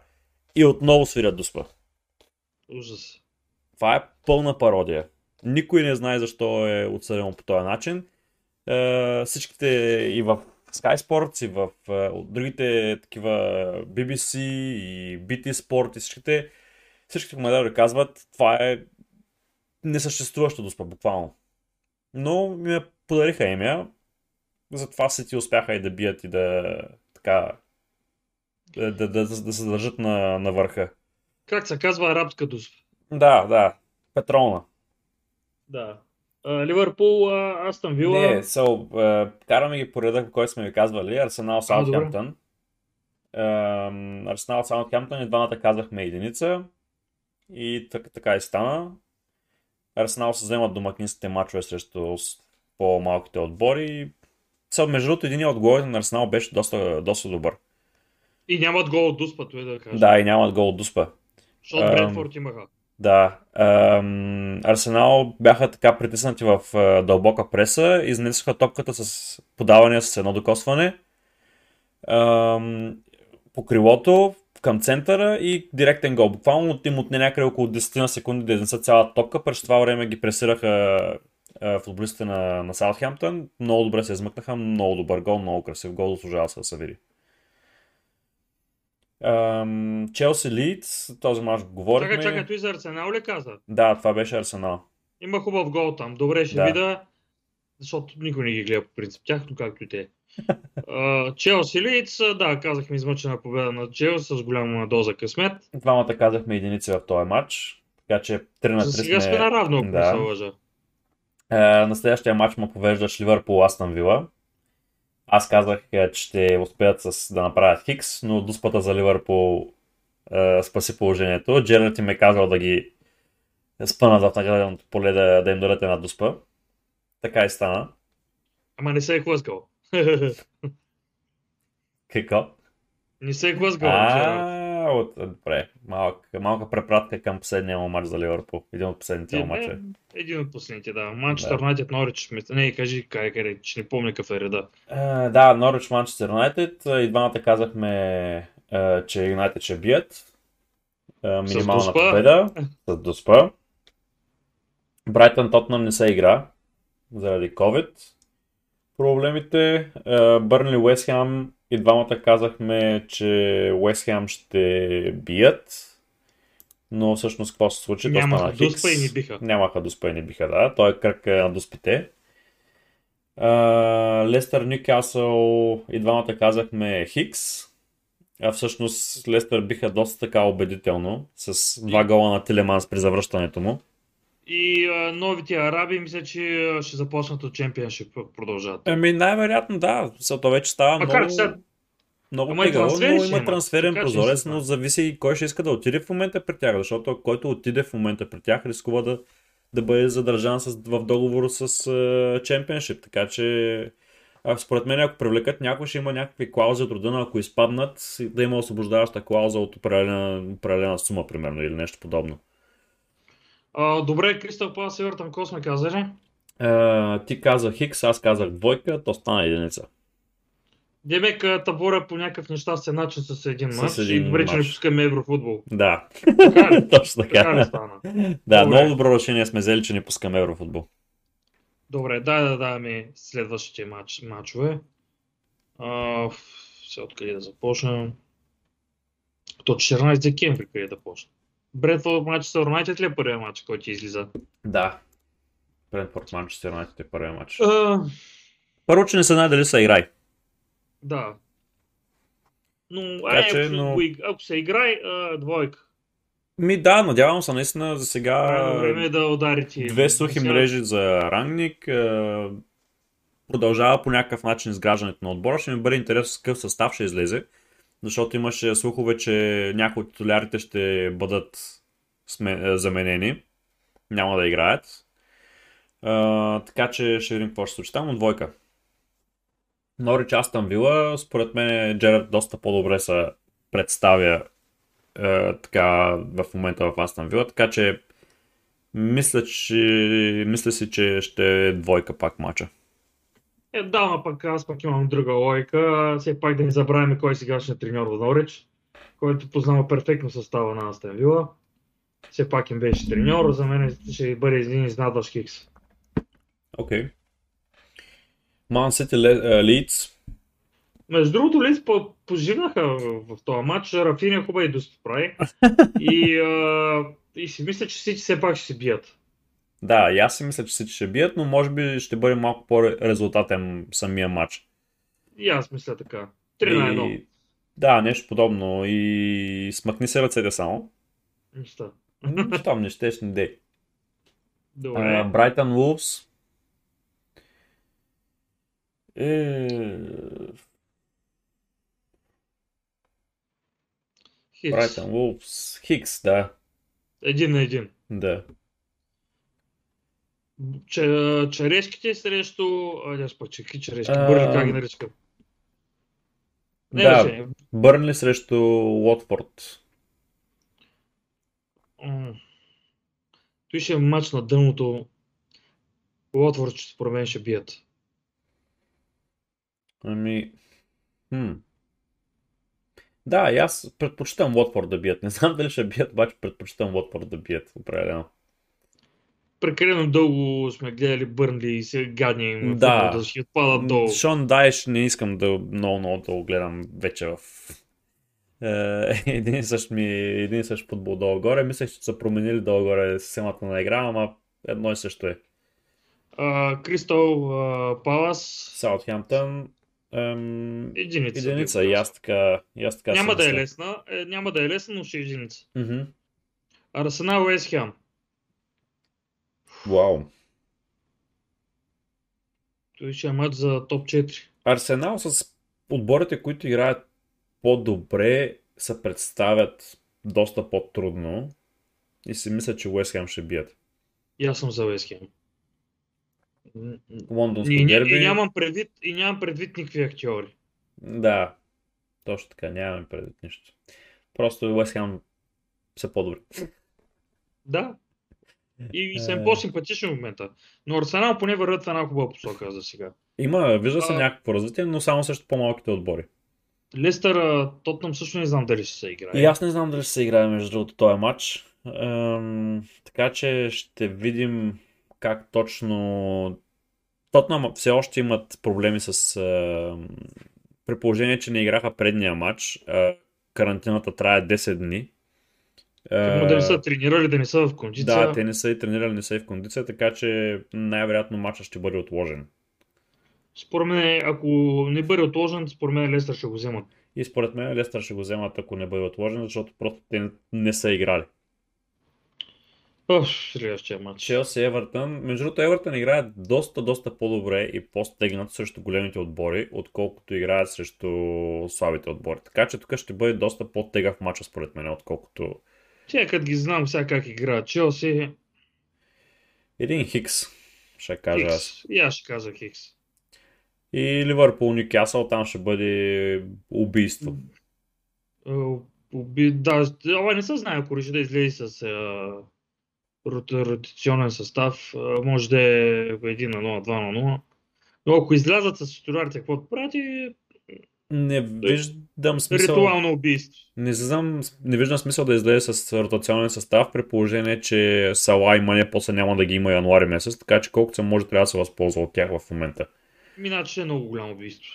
и отново свирят дуспа. Ужас. Това е пълна пародия. Никой не знае защо е отсъдено по този начин. Е, всичките и в Sky Sports, и в е, другите такива BBC и BT Sport и всичките, всичките коментари казват, това е несъществуващо доспа, буквално. Но ми я подариха имя, затова се ти успяха и да бият и да така да, да, да, да се държат на, на върха. Как се казва арабска дуспа? Да, да. Петролна. Да. Ливърпул, Астън Вила. Не, so, uh, караме ги по реда, който сме ви казвали. Арсенал. Саутхемптън. Арсенал, Саутхемптън и двамата казахме единица. И така, така и стана. Арсенал се вземат домакинските мачове срещу по-малките отбори. Са, между другото, един от головете на Арсенал беше доста, доста добър. И нямат гол от дуспа, той да кажа. Да, и нямат гол от Дуспа. Защото Брентфорд имаха. Да. Ам, Арсенал бяха така притиснати в а, дълбока преса, изнесоха топката с подавания с едно докосване ам, по крилото към центъра и директен гол. Буквално им отне някъде около 10 на секунди да изнесат цялата топка. През това време ги пресираха футболистите на, на Саутхемптън. Много добре се измъкнаха, много добър гол, много красив гол, заслужава се да се види. Челси Лидс, този мач го говорихме. Чакай, чакай, той за Арсенал ли каза? Да, това беше Арсенал. Има хубав гол там. Добре, ще Да. видя. Защото никой не ги гледа по принцип. Тяхно както и те. Челси Лиц, да, казахме измъчена победа на Челси с голяма доза късмет. Двамата казахме единици в този матч, така че 3 на 3 За сега сме... наравно, ако да. не се лъжа. Е, на следващия матч му повеждаш Ливърпул Астън Вила. Аз казах, е, че ще успеят с, да направят Хикс, но дуспата за Ливърпул е, спаси положението. Джерард им е казал да ги спънат в награденото поле да, да им дадат една дуспа. Така и стана. Ама не се е хлъзгал. Какво? не се е. Джерард. А, от, добре. Малък, малка препратка към последния му матч за Ливърпул. Един от последните му Е, матча. Един от последните, да. Да. Юнайтед Норич. Не, кажи къде, къде, че не помня какъв е реда. Да, Норвич Манчестър Юнайтед. И двамата казахме, че Юнайтед ще бият. Минимална победа. С Дуспа. Брайтън Тотнам не се игра заради COVID. Проблемите. Uh, Бърнли Уестхем и двамата казахме, че Уестхем ще бият. Но всъщност какво се случи? Нямаха дуспа и ни биха. Нямаха дуспа и не биха, да. Той е кръг е на дуспите. А, Лестър Нюкасъл и двамата казахме Хикс. А всъщност Лестър биха доста така убедително с два гола на Телеманс при завръщането му. И а, новите араби мисля, че ще започнат от чемпионшип, продължават. Еми, най-вероятно да. То вече става Макар много, сега- много Ама трансфери но има трансферен така прозорец, но зависи и кой ще иска да отиде в момента при тях, защото който отиде в момента при тях рискува да, да бъде задържан с, в договор с чемпионшип. Така че според мен, ако привлекат някой, ще има някакви клаузи от рода на ако изпаднат, да има освобождаваща клауза от определена, определена сума, примерно, или нещо подобно. А, добре, Кристал Палас Евертън, какво сме казали? Е, ти казах Хикс, аз казах двойка, то стана единица. Демек а, табора по някакъв нещастен начин с един С матч. един и добре, че не пускаме еврофутбол. Да, Така точно Така така. стана? Да, Добре. много добро решение сме взели, че не пускаме еврофутбол. Добре, дай да даваме следващите матч, матчове. А, сега откъде да започнем? То 14 декември къде да почне? Бредфорд Манчестър Юнайтед ли е първият матч, който излиза? Да. Брентфорд Манчестър Юнайтед е първият матч. А, Първо, че не се знае дали са играй. да. Но, Така ай, че, ако, но- ако, се играе, а, двойка. Ми да, надявам се наистина за сега време е да ударите. две сухи Сега- мрежи за рангник. е, Продължава по някакъв начин изграждането на отбора. Ще ми бъде интересно с какъв състав ще излезе. Защото имаше слухове, че някои от титулярите ще бъдат е, заменени. Няма да играят. А, така че ще видим какво ще случи там. Двойка. Норич Астън Вила, според мен Джеред доста по-добре се представя е, така в момента в Астън Вила, така че мисля, че мисля си, че ще е двойка пак мача. Е, да, но пък аз пък имам друга логика. Все пак да не забравяме кой е сегашният треньор в Норич, който познава перфектно състава на Астен Вила. Все пак им беше треньор, за мен ще бъде един изнадващ Хикс. Окей. Ман Сити Лидс. Между другото, Лиц по- поживнаха в, в този матч. Рафиня хубаво и доста прави. И, а, и си мисля, че всички все пак ще се бият. Да, и аз си мисля, че Сити ще бият, но може би ще бъде малко по-резултатен самия матч. И аз мисля така. 3 на 1. И... Да, нещо подобно. И смъкни се ръцете само. М, Щом не щеш, не дей. Добре. Брайтън Вулфс. Е... Брайтън Вулфс. Хикс, да. Един на един. Да. Че, черешките срещу... А, не черешки? А, Бърли как ги наричам? Не, да, значение. Бърнли срещу Уотфорд. Той ще е матч на дъното. Лотвор, че според мен ще бият. Ами... Хм. Да, и аз предпочитам Уотфорд да бият. Не знам дали ще бият, обаче предпочитам Уотфорд да бият, определено. Прекалено дълго сме гледали Бърнли и се гадни им Да. да си отпадат долу. Шон Дайш не искам да много, много да го гледам вече в е, един и същ ми, един и същ футбол долу-горе. Мислех, че са променили долу-горе системата на игра, ама едно и също е. Кристал Палас. Саутхемптън, ем, Единица. единица, и аз така, и аз така Няма да е лесна, е, няма да е лесна, но ще е единица. Арсенал Уест Хем. Вау. Той ще е матч за топ 4. Арсенал с отборите, които играят по-добре, се представят доста по-трудно и си мисля, че Уест Хем ще бият. И аз съм за Уест Хем. Лондонско И, дерби. и, нямам предвид, и нямам предвид никакви актьори. Да, точно така, нямаме предвид нищо. Просто Уест Хем са по-добри. Да. И, и съм Е. по-симпатичен в момента. Но Арсенал поне върват в една хубава посока за сега. Има, вижда се А. някакво развитие, но само срещу по-малките отбори. Лестър, Тотнам също не знам дали ще се играе. И аз не знам дали ще се играе между другото този матч. Ем, така че ще видим как точно. Тотнам все още имат проблеми с. Ем, при положение, че не играха предния матч, е, карантината трае 10 дни. Трудно Е, да не са тренирали, да не са в кондиция. Да, те не са и тренирали, не са и в кондиция, така че най-вероятно матчът ще бъде отложен. Според мен, ако не бъде отложен, според мен Лестър ще го вземат. И според мен Лестър ще го вземат, ако не бъде отложен, защото просто те не са играли. Следващия матч. Челси Евертън. Между другото, Евертън играят доста, доста по-добре и по-стегнат срещу големите отбори, отколкото играят срещу слабите отбори. Така че тук ще бъде доста по-тегав матч, според мен, отколкото Тя като ги знам сега как играят Челси, един Хикс, ще кажа аз. Хикс. И аз ще казах Хикс. И Ливърпул Нюкасъл там ще бъде убийство. Е, уби- Да, ама не се знае, ако реши да излезе с рот- ротационен състав, може да е 1 на 0, 2 на 0. Но ако излязат с титулярите, какво прати, Не виждам смисъл. ритуално убийство. Не, знам, не виждам смисъл да излезе с ротационен състав, при положение, че Сала и Мане после няма да ги има януари месец, така че колкото се може трябва да се възползва от тях в момента. Иначе е много голямо убийство.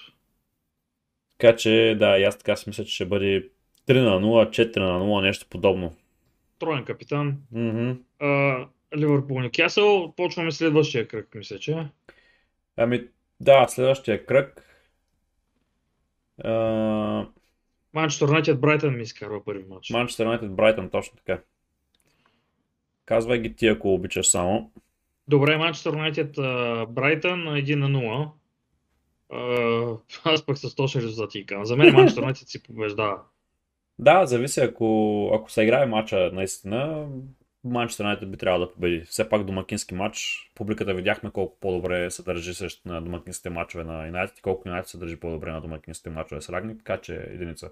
Така че, да, и аз така си мисля, че ще бъде 3 на 0, 4 на 0, нещо подобно. Троен капитан. Ливърпул Нюкасъл. Почваме следващия кръг, мисля, че. Ами, да, следващия кръг. Uh, Манчестър Юнайтед Брайтън ми изкарва първи матч. Манчестър Юнайтед Брайтън, точно така. Казвай ги ти, ако обичаш само. Добре, Манчестър Юнайтед Брайтън 1 на 0. А, аз пък с точни резултати и. За мен Манчестър Юнайтед си побеждава. Да, зависи, ако, ако се играе матча наистина, Манчестър Юнайтед би трябвало да победи. Все пак домакински матч. Публиката видяхме колко по-добре се държи срещу на домакинските матчове на Юнайтед и колко Юнайтед се държи по-добре на домакинските матчове с Рагник, така че единица.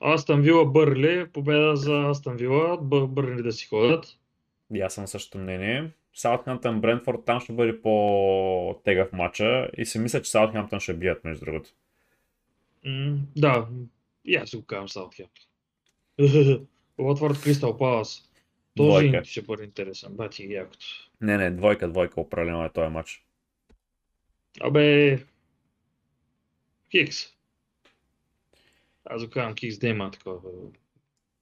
Астън Вила Бърли, победа за Астън Вила, Бъ- Бърли да си ходят. И аз съм същото мнение. Саутхемптън Брентфорд там ще бъде по-тегав матча и си мисля, че Саутхемптън ще бият, между другото. М, да, и аз го казвам Саутхемптън. Уотфорд Кристал Палас. Този Двойка. ще бъде интересен. Бати якото. Не, не, двойка, двойка определено е този матч. Абе, Хикс. Аз го казвам Хикс да има такова.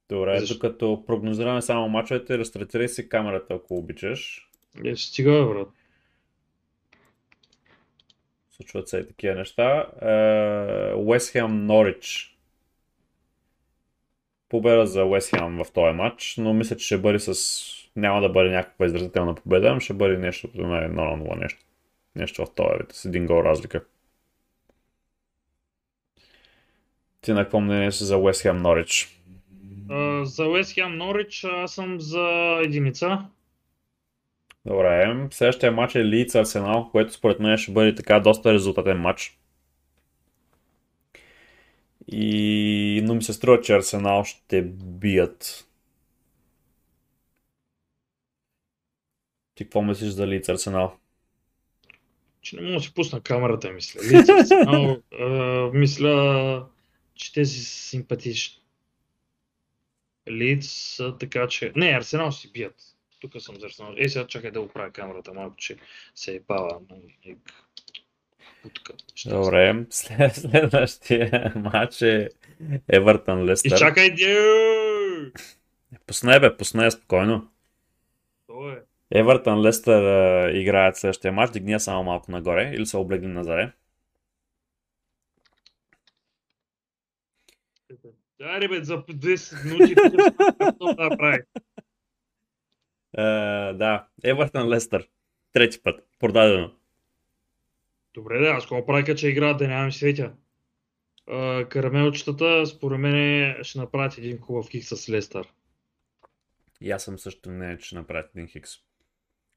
Добре, Защо? докато прогнозираме само мачовете, рестартирай си камерата, ако обичаш. Е, стига, брат. Случват се и такива неща. Уест Хем Норич. Победа за Уест Хем в този матч, но мисля, че ще бъде с... Няма да бъде някаква изразителна победа, ами ще бъде нещо на 1 на 0 нещо. Нещо в този вид, с един гол разлика. Ти на какво мнение си за Уест Хем Норич? За Уест Хем Норич аз съм за единица. Добре, следващия матч е Лийц Арсенал, което според мен ще бъде така доста резултатен матч. И... Но ми се струва, че Арсенал ще бият. Ти какво мислиш за Лийц Арсенал? Че не мога да си пусна камерата, мисля. Лица Арсенал, а, мисля, че те си симпатични. Лиц, така че... Не, Арсенал си бият. Тук съм за Арсенал. Ей, сега чакай да оправя камерата малко, че се е пала. Путка. Добре, след, следващия матч е Евертън И Лестър. чакай, дю! Пусне бе, пусне спокойно. То е. Евертън Лестър а, играят следващия матч, дигни я само малко нагоре или са облегли назаре. Да, ребят, за 10 минути какво да прави. Е, да, Евертън Лестър. Трети път. Продадено. Добре, да, аз какво правя, че играят да нямам светя. А, карамелчетата, според мен, ще направят един хубав кик с Лестър. И аз съм също не, че ще направят един хикс.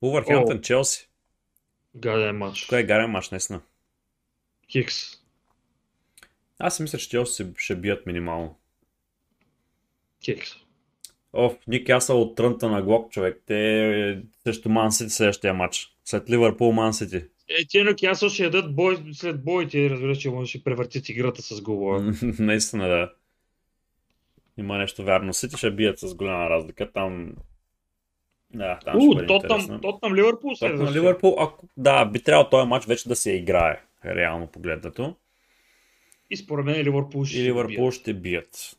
Увърхемптън, Челси. Гаден матч. Кой е гарен мач, наистина. Хикс. Аз си мисля, че Челси ще бият минимално. Хикс. Оф, Ньюкасъл от трънта на Глок, човек. Те срещу Ман Сити следващия матч. След Ливърпул, Ман Сити. Е, те Нюкасъл ще ядат бой след боите, разбира, че може ще превъртят играта с гола. Наистина, да. Има нещо вярно. Сити ще бият с голяма разлика. Там... Да, там ще У, бъде Тотнам. Тотнам Ливърпул Тотнам следващия. Ливърпул, ако... да, би трябвало този матч вече да се играе, реално погледнато. И според мен Ливърпул ще И Ливърпул бият. ще бият.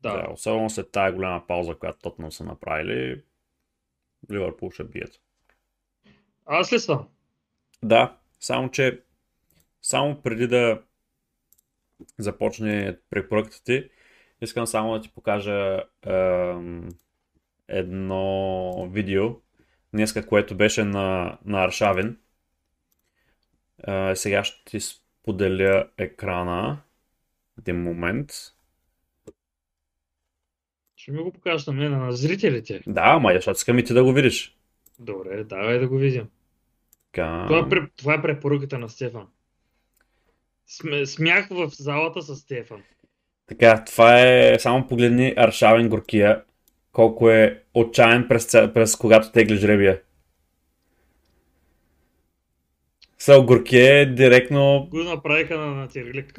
Да. Да, особено след тази голяма пауза, която Тотнам са направили, Ливърпул ще бият. Аз ли съм? Да, само че само преди да започне препоръката ти, искам само да ти покажа ем, едно видео днеска, което беше на, на Аршавин. А, сега ще ти споделя екрана. Един момент. Ще ми го покажеш на мен, на зрителите. Да, ама защото искам и ти да го видиш. Добре, давай да го видим. Така. Това, е, това е препоръката на Стефан. См- смях в залата с Стефан. Така, това е, само погледни Аршавен Горкия, колко е отчаян през, през когато тегли жребия. Сел Горкия е директно... Го направиха на, на терлик.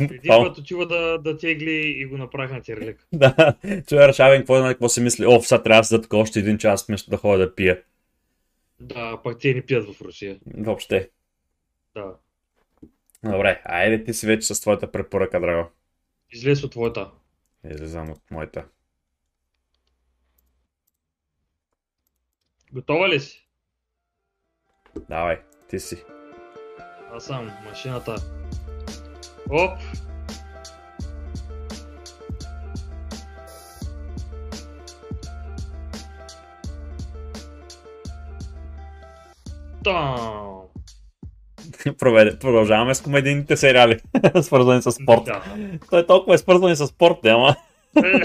Един път отива да, да тегли и го направиха на терлик. Да, той Аршавен какво, знае какво си мисли? О, сега трябва да седа тук още един час, вместо да ходя да пия. Да, пак те не пият в Русия. Въобще. Да. Добре, айде ти си вече с твоята препоръка, драго. Излез от твоята. Излизам от моята. Готова ли си? Давай, ти си. Аз съм машината. Оп! Продължаваме с комедийните сериали, свързани с спорт. Да. Той толкова е свързан с спорт, ама. Е,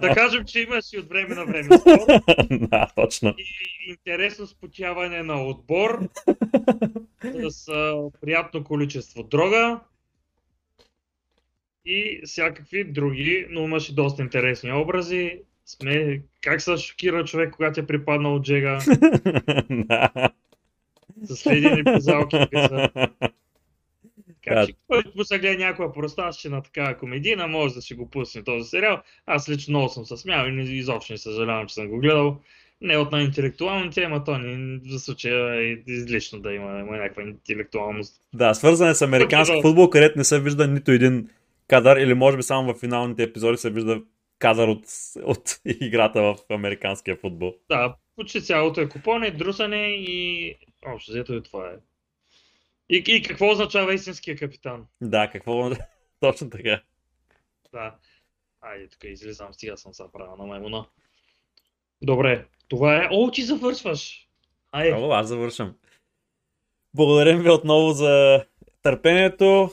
да кажем, че имаш и от време на време спорт да, точно. и интересно спотяване на отбор с приятно количество дрога и всякакви други, но имаше доста интересни образи. Сме, как се шокира човек, когато е припаднал от Джега да. с следени позалки. Така Да. че, който му се гледа някоя просташчина такава комедийна, може да си го пусне този сериал. Аз лично много съм се смял и изобщо не съжалявам, че съм го гледал. Не от най-интелектуалните, ама то не, за случая е излишно да има, има някаква интелектуалност. да, свързан е с американски футбол, където не се вижда нито един кадър, или може би само в финалните епизоди се вижда кадър от, от играта в американския футбол. Да, почти цялото е купоне, друсане и общо взето и това е. И, и какво означава истинския капитан? Да, какво... Точно така. Да. Айде, тук излизам, стига съм се правил на маймуна. Добре, това е... О, ти завършваш! Айде, Много, аз завършвам. Благодарим ви отново за търпението.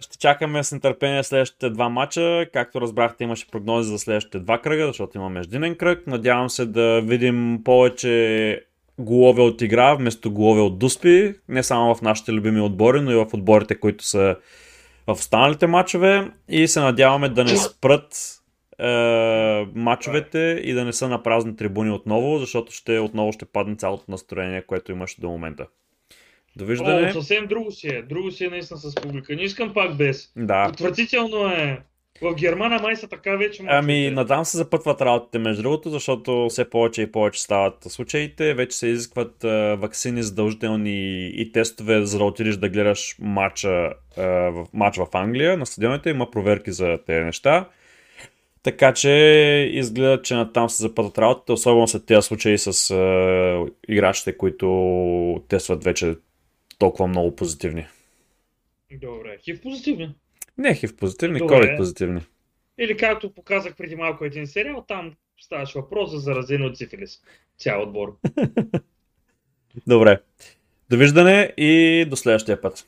Ще чакаме с нетърпение следващите два мача. Както разбрахте, имаше прогнози за следващите два кръга, защото има междинен кръг. Надявам се да видим повече голове от игра, вместо голове от дуспи. Не само в нашите любими отбори, но и в отборите, които са в останалите матчове. И се надяваме да не спрат е, матчовете и да не са на празни трибуни отново, защото ще отново ще падне цялото настроение, което имаше до момента. Довиждане. О, съвсем друго си е. Друго си е наистина с публика. Не искам пак без. Да. Отвратително е. В Германия май са така вече Ами, мачовете. надам се запътват работите между другото, защото все повече и повече стават случаите. Вече се изискват а, вакцини задължителни и тестове, за да отидеш да гледаш матча, а, в, матч в Англия. На стадионите има проверки за тези неща. Така че изгледа, че натам се запътват работите, особено след тези случаи с а, играчите, които тестват вече толкова много позитивни. Добре, хив позитивни. Не хив позитивни. COVID позитивни. Или както показах преди малко един сериал, там ставаше въпрос за заразени от сифилис. Цял отбор. Добре. Довиждане и до следващия път.